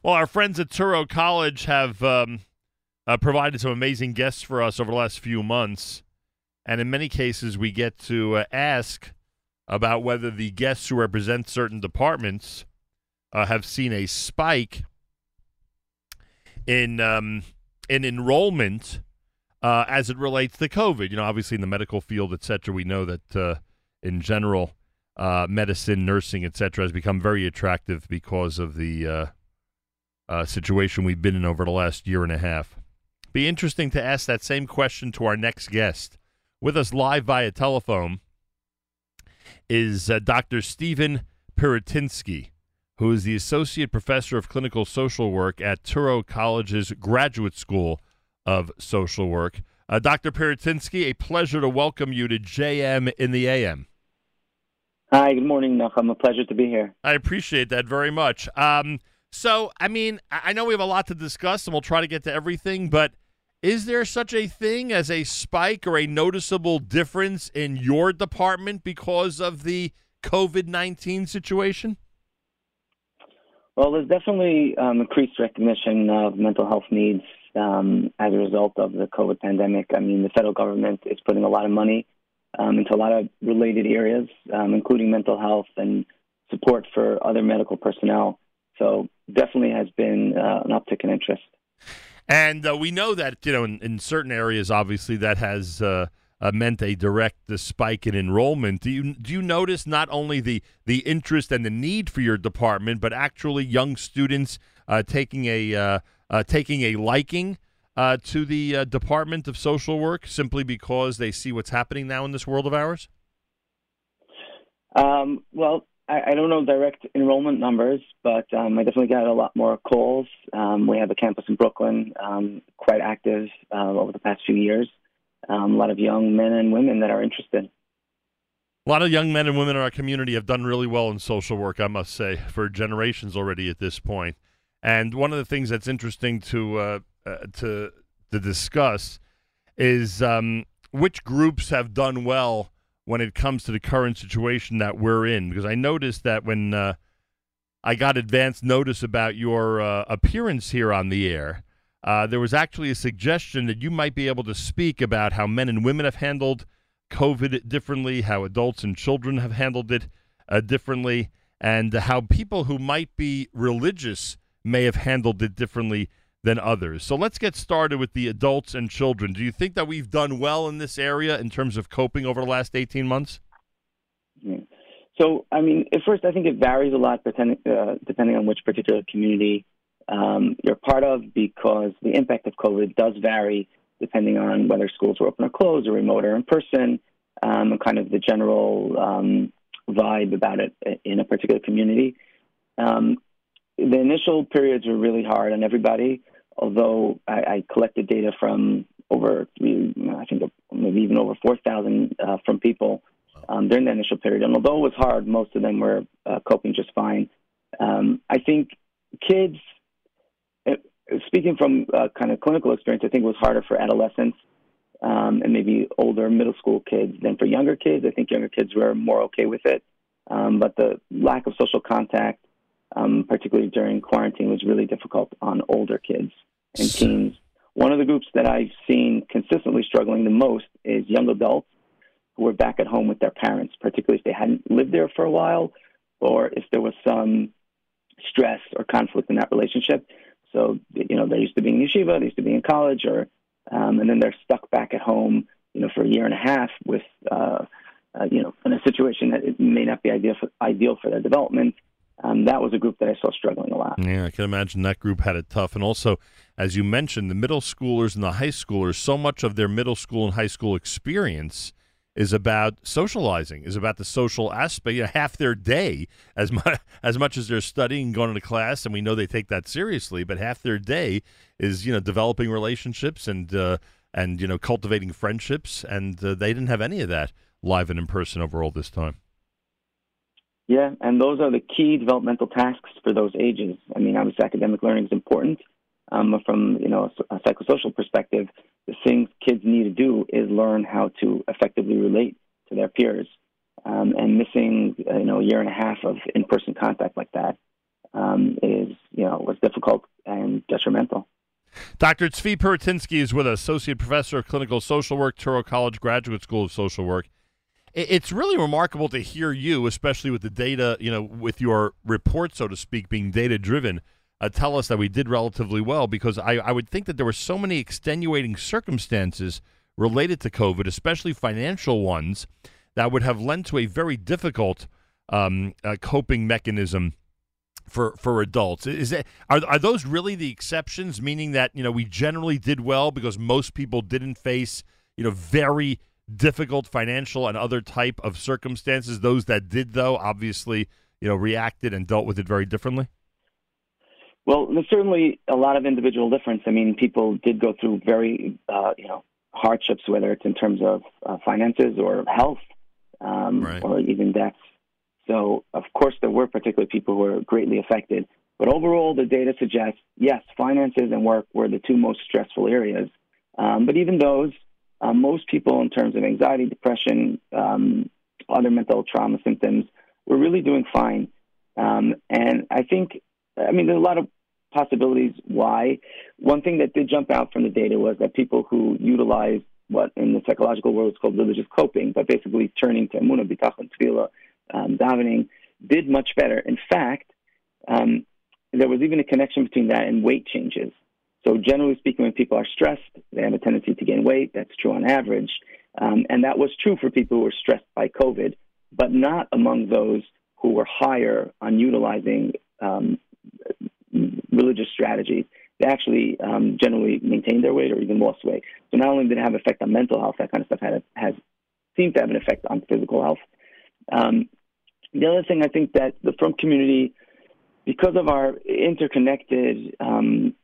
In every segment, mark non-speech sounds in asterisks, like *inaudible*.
Well, our friends at Touro College have um, uh, provided some amazing guests for us over the last few months. And in many cases, we get to uh, ask about whether the guests who represent certain departments uh, have seen a spike in um, in enrollment uh, as it relates to COVID. You know, obviously in the medical field, et cetera, we know that uh, in general, uh, medicine, nursing, et cetera, has become very attractive because of the uh, situation we've been in over the last year and a half. Be interesting to ask that same question to our next guest. With us live via telephone is uh, Dr. Stephen Pirutinsky, who is the Associate Professor of Clinical Social Work at Touro College's Graduate School of Social Work. Uh, Dr. Pirutinsky, a pleasure to welcome you to JM in the AM. Hi, good morning, Nachum. A pleasure to be here. I appreciate that very much. Um, so, I mean, I know we have a lot to discuss, and we'll try to get to everything, but is there such a thing as a spike or a noticeable difference in your department because of the COVID 19 situation? Well, there's definitely um, increased recognition of mental health needs um, as a result of the COVID pandemic. I mean, the federal government is putting a lot of money um, into a lot of related areas, um, including mental health and support for other medical personnel. So, definitely has been uh, an uptick in interest. And uh, we know that you know in, in, certain areas, obviously, that has uh, uh, meant a direct spike in enrollment. Do you do you notice not only the the interest and the need for your department, but actually young students uh, taking a uh, uh, taking a liking to the Department of Social Work simply because they see what's happening now in this world of ours? Um, well, I, I, don't know direct enrollment numbers, but um, I definitely got a lot more calls. Um, we have a campus in Brooklyn, um, quite active uh, over the past few years. Um, a lot of young men and women that are interested. A lot of young men and women in our community have done really well in social work, I must say, for generations already at this point. And one of the things that's interesting to uh, uh, to to discuss is um, which groups have done well when it comes to the current situation that we're in. Because I noticed that when uh, I got advance notice about your uh, appearance here on the air, uh, there was actually a suggestion that you might be able to speak about how men and women have handled COVID differently, how adults and children have handled it uh, differently, and how people who might be religious may have handled it differently than others. So let's get started with the adults and children. Do you think that we've done well in this area in terms of coping over the last 18 months? So, I mean, at first, I think it varies a lot depending, uh, depending on which particular community um, you're part of because the impact of COVID does vary depending on whether schools were open or closed or remote or in person, um, and kind of the general um, vibe about it in a particular community. Um, the initial periods were really hard on everybody. Although I, I collected data from over, I think maybe even over 4,000 uh, from people um, during the initial period. And although it was hard, most of them were uh, coping just fine. Um, I think kids, uh, speaking from uh, kind of clinical experience, I think it was harder for adolescents um, and maybe older middle school kids than for younger kids. I think younger kids were more okay with it. Um, but the lack of social contact um, particularly during quarantine, was really difficult on older kids and teens. One of the groups that I've seen consistently struggling the most is young adults who were back at home with their parents, particularly if they hadn't lived there for a while or if there was some stress or conflict in that relationship. So, you know, they're used to being in yeshiva, they're used to being in college, or um, and then they're stuck back at home, you know, for a year and a half with, uh, uh, you know, in a situation that it may not be ideal for, ideal for their development um, that was a group that I saw struggling a lot. Yeah, I can imagine that group had it tough. And also, as you mentioned, the middle schoolers and the high schoolers, so much of their middle school and high school experience is about socializing, is about the social aspect. You know, half their day, as much *laughs* as much as they're studying, going to class, and we know they take that seriously, but half their day is you know developing relationships and uh, and you know cultivating friendships, and uh, they didn't have any of that live and in person over all this time. Yeah, and those are the key developmental tasks for those ages. I mean, obviously, academic learning is important, um, from you know a psychosocial perspective, the things kids need to do is learn how to effectively relate to their peers. Um, and missing you know a year and a half of in-person contact like that um, is you know was difficult and detrimental. Dr. Tzvi Pirutinsky is with us, Associate Professor of Clinical Social Work, Touro College Graduate School of Social Work. It's really remarkable to hear you, especially with the data, you know, with your report, so to speak, being data driven, uh, tell us that we did relatively well because I, I would think that there were so many extenuating circumstances related to COVID, especially financial ones, that would have lent to a very difficult um, uh, coping mechanism for for adults. Is it are are those really the exceptions? Meaning that you know we generally did well because most people didn't face you know very difficult financial and other type of circumstances. Those that did, though, obviously you know reacted and dealt with it very differently. Well, there's certainly a lot of individual difference. I mean, people did go through very uh, you know hardships, whether it's in terms of uh, finances or health, um, right. or even deaths. So, of course, there were particular people who were greatly affected. But overall, the data suggests yes, finances and work were the two most stressful areas. Um, but even those, uh, most people, in terms of anxiety, depression, um, other mental trauma symptoms, were really doing fine. Um, and I think, I mean, there's a lot of possibilities why. One thing that did jump out from the data was that people who utilized what in the psychological world is called religious coping, but basically turning to emunah, bitachon, tefillah, um, davening, did much better. In fact, um, there was even a connection between that and weight changes. So, generally speaking, when people are stressed, they have a tendency to gain weight. That's true on average. Um, and that was true for people who were stressed by COVID, but not among those who were higher on utilizing um, religious strategies. They actually um, generally maintained their weight or even lost weight. So, not only did it have an effect on mental health, that kind of stuff had, has seemed to have an effect on physical health. Um, the other thing I think that the frum community, because of our interconnected um,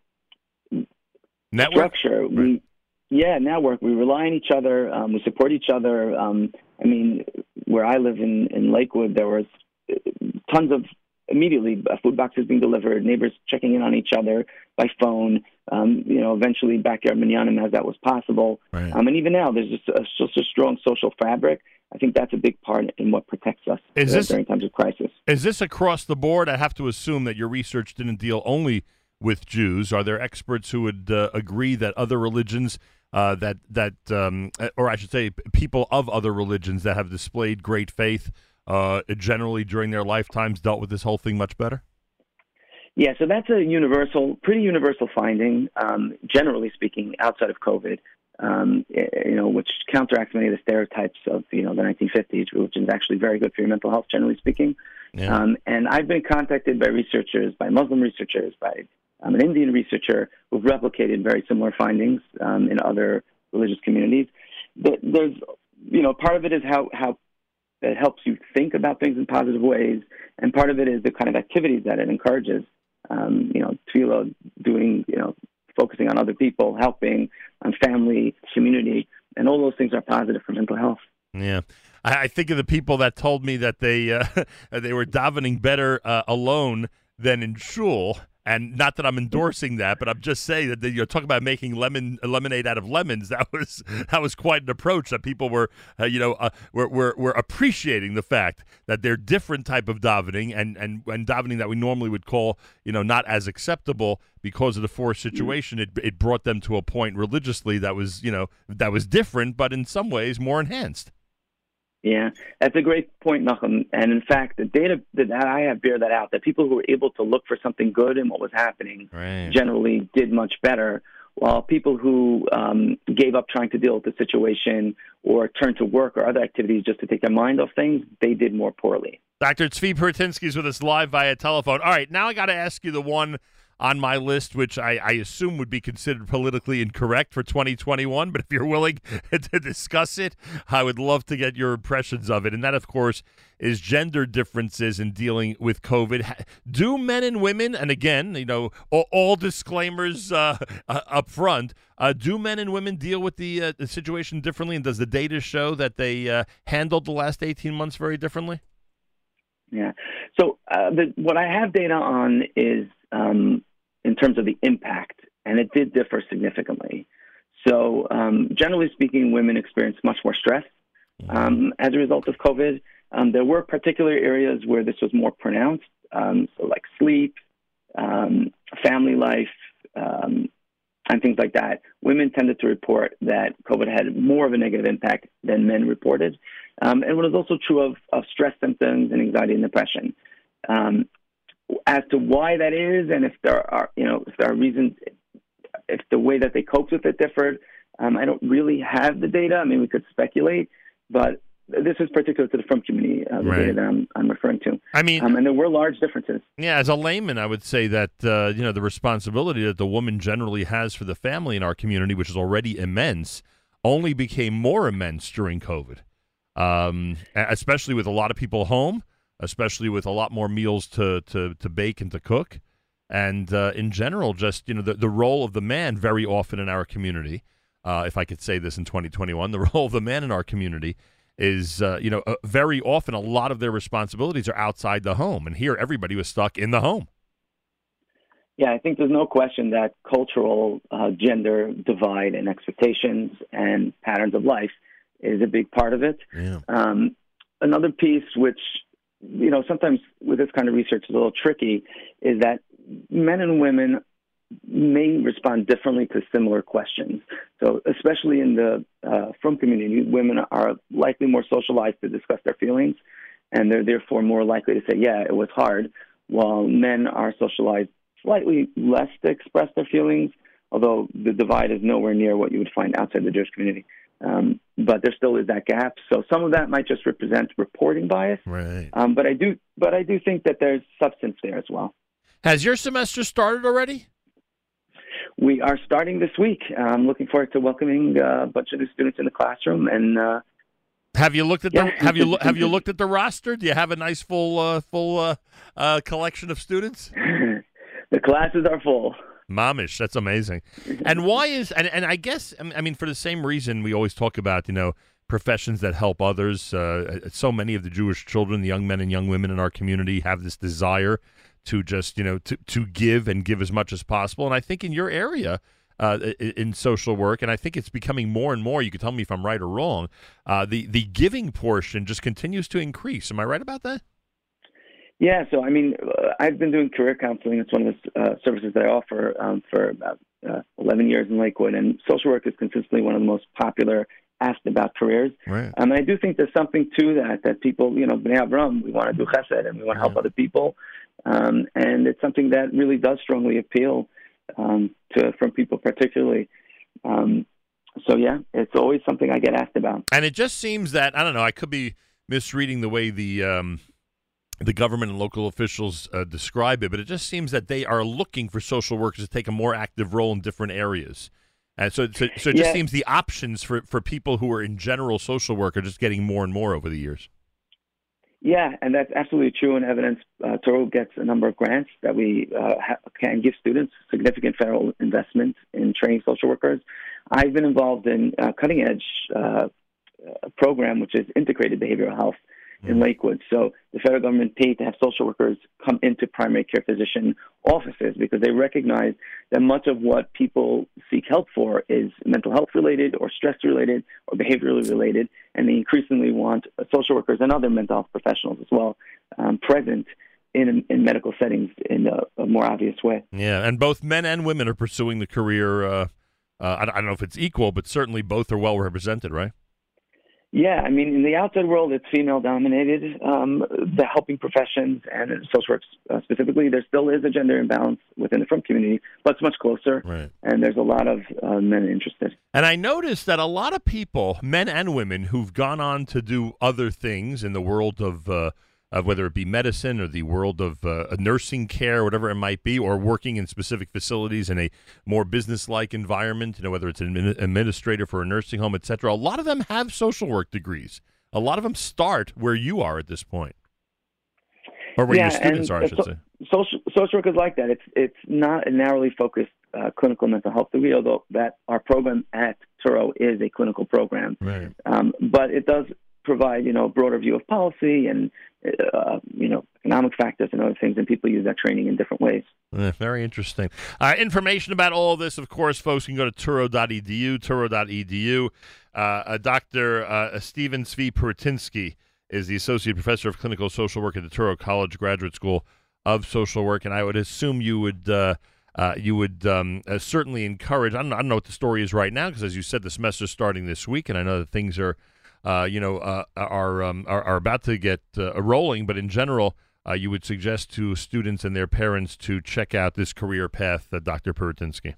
network structure, right. we yeah network. We rely on each other. Um, we support each other. Um, I mean, where I live in in Lakewood, there was uh, tons of immediately uh, food boxes being delivered, neighbors checking in on each other by phone. Um, you know, eventually backyard minyanim as that was possible. Right. Um, and even now, there's just a, just a strong social fabric I think that's a big part in what protects us is this, during times of crisis. Is this across the board? I have to assume that your research didn't deal only with Jews. Are there experts who would uh, agree that other religions, uh, that that, um, or I should say, people of other religions that have displayed great faith, uh, generally during their lifetimes, dealt with this whole thing much better? Yeah, so that's a universal, pretty universal finding, um, generally speaking, outside of COVID um, you know, which counteracts many of the stereotypes of you know the 1950s, which is actually very good for your mental health, generally speaking. Yeah. Um, and I've been contacted by researchers, by Muslim researchers, by um, an Indian researcher who've replicated very similar findings um, in other religious communities. There's, you know, part of it is how how it helps you think about things in positive ways, and part of it is the kind of activities that it encourages. Um, you know, tefillah, doing you know focusing on other people, helping, on family, community, and all those things are positive for mental health. Yeah. I, think of the people that told me that they uh, *laughs* they were davening better uh, alone than in shul. And not that I'm endorsing that, but I'm just saying that you're talking about making lemon lemonade out of lemons. *laughs* That was that was quite an approach that people were, uh, you know, uh, were, were were appreciating the fact that they're different type of davening and and and davening that we normally would call, you know, not as acceptable because of the forced situation. It it brought them to a point religiously that was, you know, that was different, but in some ways more enhanced. Yeah, that's a great point, Nachum. And in fact, the data that I have bear that out that people who were able to look for something good in what was happening right. generally did much better, while people who um, gave up trying to deal with the situation or turned to work or other activities just to take their mind off things, they did more poorly. Dr. Tzvi Pirutinsky is with us live via telephone. All right, now I got to ask you the one on my list, which I, I, assume would be considered politically incorrect for 2021. But if you're willing *laughs* to discuss it, I would love to get your impressions of it. And that, of course, is gender differences in dealing with COVID. Do men and women, and again, you know, all, all disclaimers uh, uh, up front, uh, do men and women deal with the, uh, the, situation differently? And does the data show that they uh, handled the last 18 months very differently? Yeah. So uh, the, what I have data on is um, in terms of the impact, and it did differ significantly. So, um, generally speaking, women experience much more stress um, as a result of COVID. Um, there were particular areas where this was more pronounced. um, so like sleep, um, family life, um, and things like that, women tended to report that COVID had more of a negative impact than men reported. Um, and it was also true of, of stress symptoms and anxiety and depression. Um, as to why that is, and if there are, you know, if there are reasons, if the way that they coped with it differed, um, I don't really have the data. I mean, we could speculate, but this is particular to the frum community, uh, the right. data that I'm, I'm, referring to. I mean, um, and there were large differences. Yeah, as a layman, I would say that uh, you know the responsibility that the woman generally has for the family in our community, which is already immense, only became more immense during COVID. Um, especially with a lot of people home, especially with a lot more meals to to, to bake and to cook, and uh, in general, just you know the the role of the man very often in our community. Uh, if I could say this in 2021, the *laughs* role of the man in our community is uh, you know uh, very often a lot of their responsibilities are outside the home, and here everybody was stuck in the home. Yeah, I think there's no question that cultural uh, gender divide and expectations and patterns of life is a big part of it. Yeah. Um, another piece, which you know sometimes with this kind of research is a little tricky, is that men and women may respond differently to similar questions. So, especially in the uh, frum community, women are likely more socialized to discuss their feelings, and they're therefore more likely to say, "Yeah, it was hard," while men are socialized slightly less to express their feelings. Although the divide is nowhere near what you would find outside the Jewish community. Um, but there still is that gap. So some of that might just represent reporting bias. Right. Um, but I do, but I do think that there's substance there as well. Has your semester started already? we are starting this week. I'm looking forward to welcoming uh, a bunch of new students in the classroom. And uh, have you looked at yeah. the have you have you *laughs* looked at the roster? Do you have a nice full uh, full uh, uh, collection of students? *laughs* the classes are full. Momish, that's amazing. And why is and and I guess I mean for the same reason we always talk about you know professions that help others. Uh, so many of the Jewish children, the young men and young women in our community, have this desire to just you know to to give and give as much as possible. And I think in your area. Uh, in social work, and I think it's becoming more and more. You can tell me if I'm right or wrong. Uh, the the giving portion just continues to increase. Am I right about that? Yeah. So I mean, uh, I've been doing career counseling. It's one of the uh, services that I offer um, for about uh, 11 years in Lakewood, and social work is consistently one of the most popular asked about careers. Right. Um, and I do think there's something to that, that people, you know, Bnei Avram, we want to do chesed and we want to help other people. Um, and it's something that really does strongly appeal um, to frum people, particularly. Um, so yeah, it's always something I get asked about. And it just seems that I don't know. I could be misreading the way the um, the government and local officials uh, describe it, but it just seems that they are looking for social workers to take a more active role in different areas. And so, so, so it just yeah. seems the options for, for people who are in general social work are just getting more and more over the years. Yeah, and that's absolutely true. In evidence, uh, Touro gets a number of grants that we uh, ha- can give students significant federal investment in training social workers. I've been involved in a cutting edge uh, program, which is integrated behavioral health in Lakewood. So the federal government paid to have social workers come into primary care physician offices because they recognize that much of what people seek help for is mental health related or stress related or behaviorally related, and they increasingly want social workers and other mental health professionals as well um, present in, in medical settings in a, a, more obvious way. Yeah, and both men and women are pursuing the career. Uh, uh, I, I don't know if it's equal, but certainly both are well represented, right? Yeah, I mean, in the outside world, it's female dominated. Um, the helping professions and social work uh, specifically, there still is a gender imbalance within the frum community, but it's much closer. Right. And there's a lot of uh, men interested. And I noticed that a lot of people, men and women, who've gone on to do other things in the world of uh, of whether it be medicine or the world of uh, nursing care, whatever it might be, or working in specific facilities in a more business-like environment, you know, whether it's an administrator for a nursing home, etc. A lot of them have social work degrees. A lot of them start where you are at this point, or where yeah, your students are, I should so, say. Social, social work is like that. It's it's not a narrowly focused uh, clinical mental health degree, although that our program at Touro is a clinical program. Right. Um, but it does provide, you know, a broader view of policy and, uh, you know, economic factors and other things, and people use that training in different ways. Yeah, very interesting. Uh, information about all of this, of course, folks can go to touro.edu, touro.edu. Uh, uh, Dr. Uh, Stephen Zvi Pirutinsky is the Associate Professor of Clinical Social Work at the Touro College Graduate School of social work, and I would assume you would. Uh, uh, you would um, uh, certainly encourage. I don't, I don't, know what the story is right now because, as you said, the semester's starting this week, and I know that things are, uh, you know, uh, are, um, are, are about to get uh, rolling. But in general, uh, you would suggest to students and their parents to check out this career path, Dr. Pirutinsky.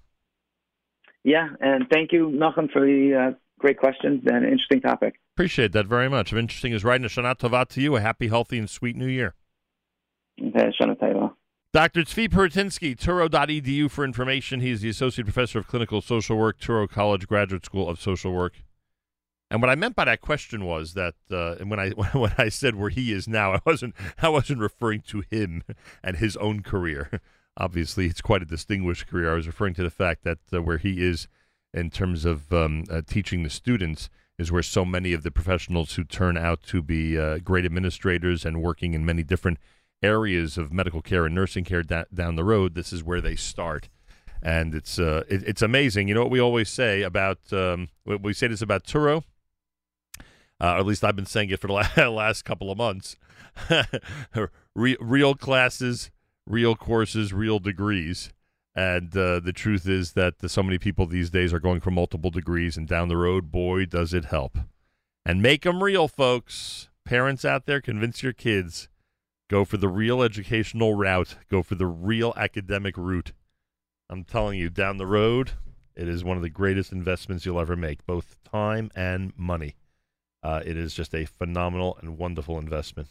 Yeah, and thank you, Nachum, for the great questions and interesting topic. Appreciate that very much. If interesting is right, and Shana Tova to you. A happy, healthy, and sweet new year. Okay, Shana Tova. Dr. Tzvi Pirutinsky, Touro.edu for information. He's the Associate Professor of Clinical Social Work, Touro College Graduate School of Social Work. And what I meant by that question was that, uh, and when I *laughs* when I said where he is now, I wasn't *laughs* I wasn't referring to him *laughs* and his own career. Obviously, it's quite a distinguished career. I was referring to the fact that uh, where he is in terms of um, uh, teaching the students is where so many of the professionals who turn out to be uh, great administrators and working in many different areas of medical care and nursing care da- down the road, this is where they start. And it's uh, it, it's amazing. You know what we always say about um, we say this about Touro, uh, or at least I've been saying it for the *laughs* last couple of months. *laughs* Re- real classes, real courses, real degrees. And uh, the truth is that so many people these days are going for multiple degrees, and down the road, boy, does it help. And make them real, folks. Parents out there, convince your kids Go for the real educational route. Go for the real academic route. I'm telling you, down the road, it is one of the greatest investments you'll ever make, both time and money. Uh, it is just a phenomenal and wonderful investment.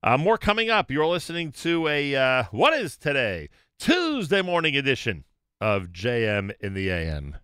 Uh, more coming up. You're listening to a uh, what is today Tuesday morning edition of JM in the AM.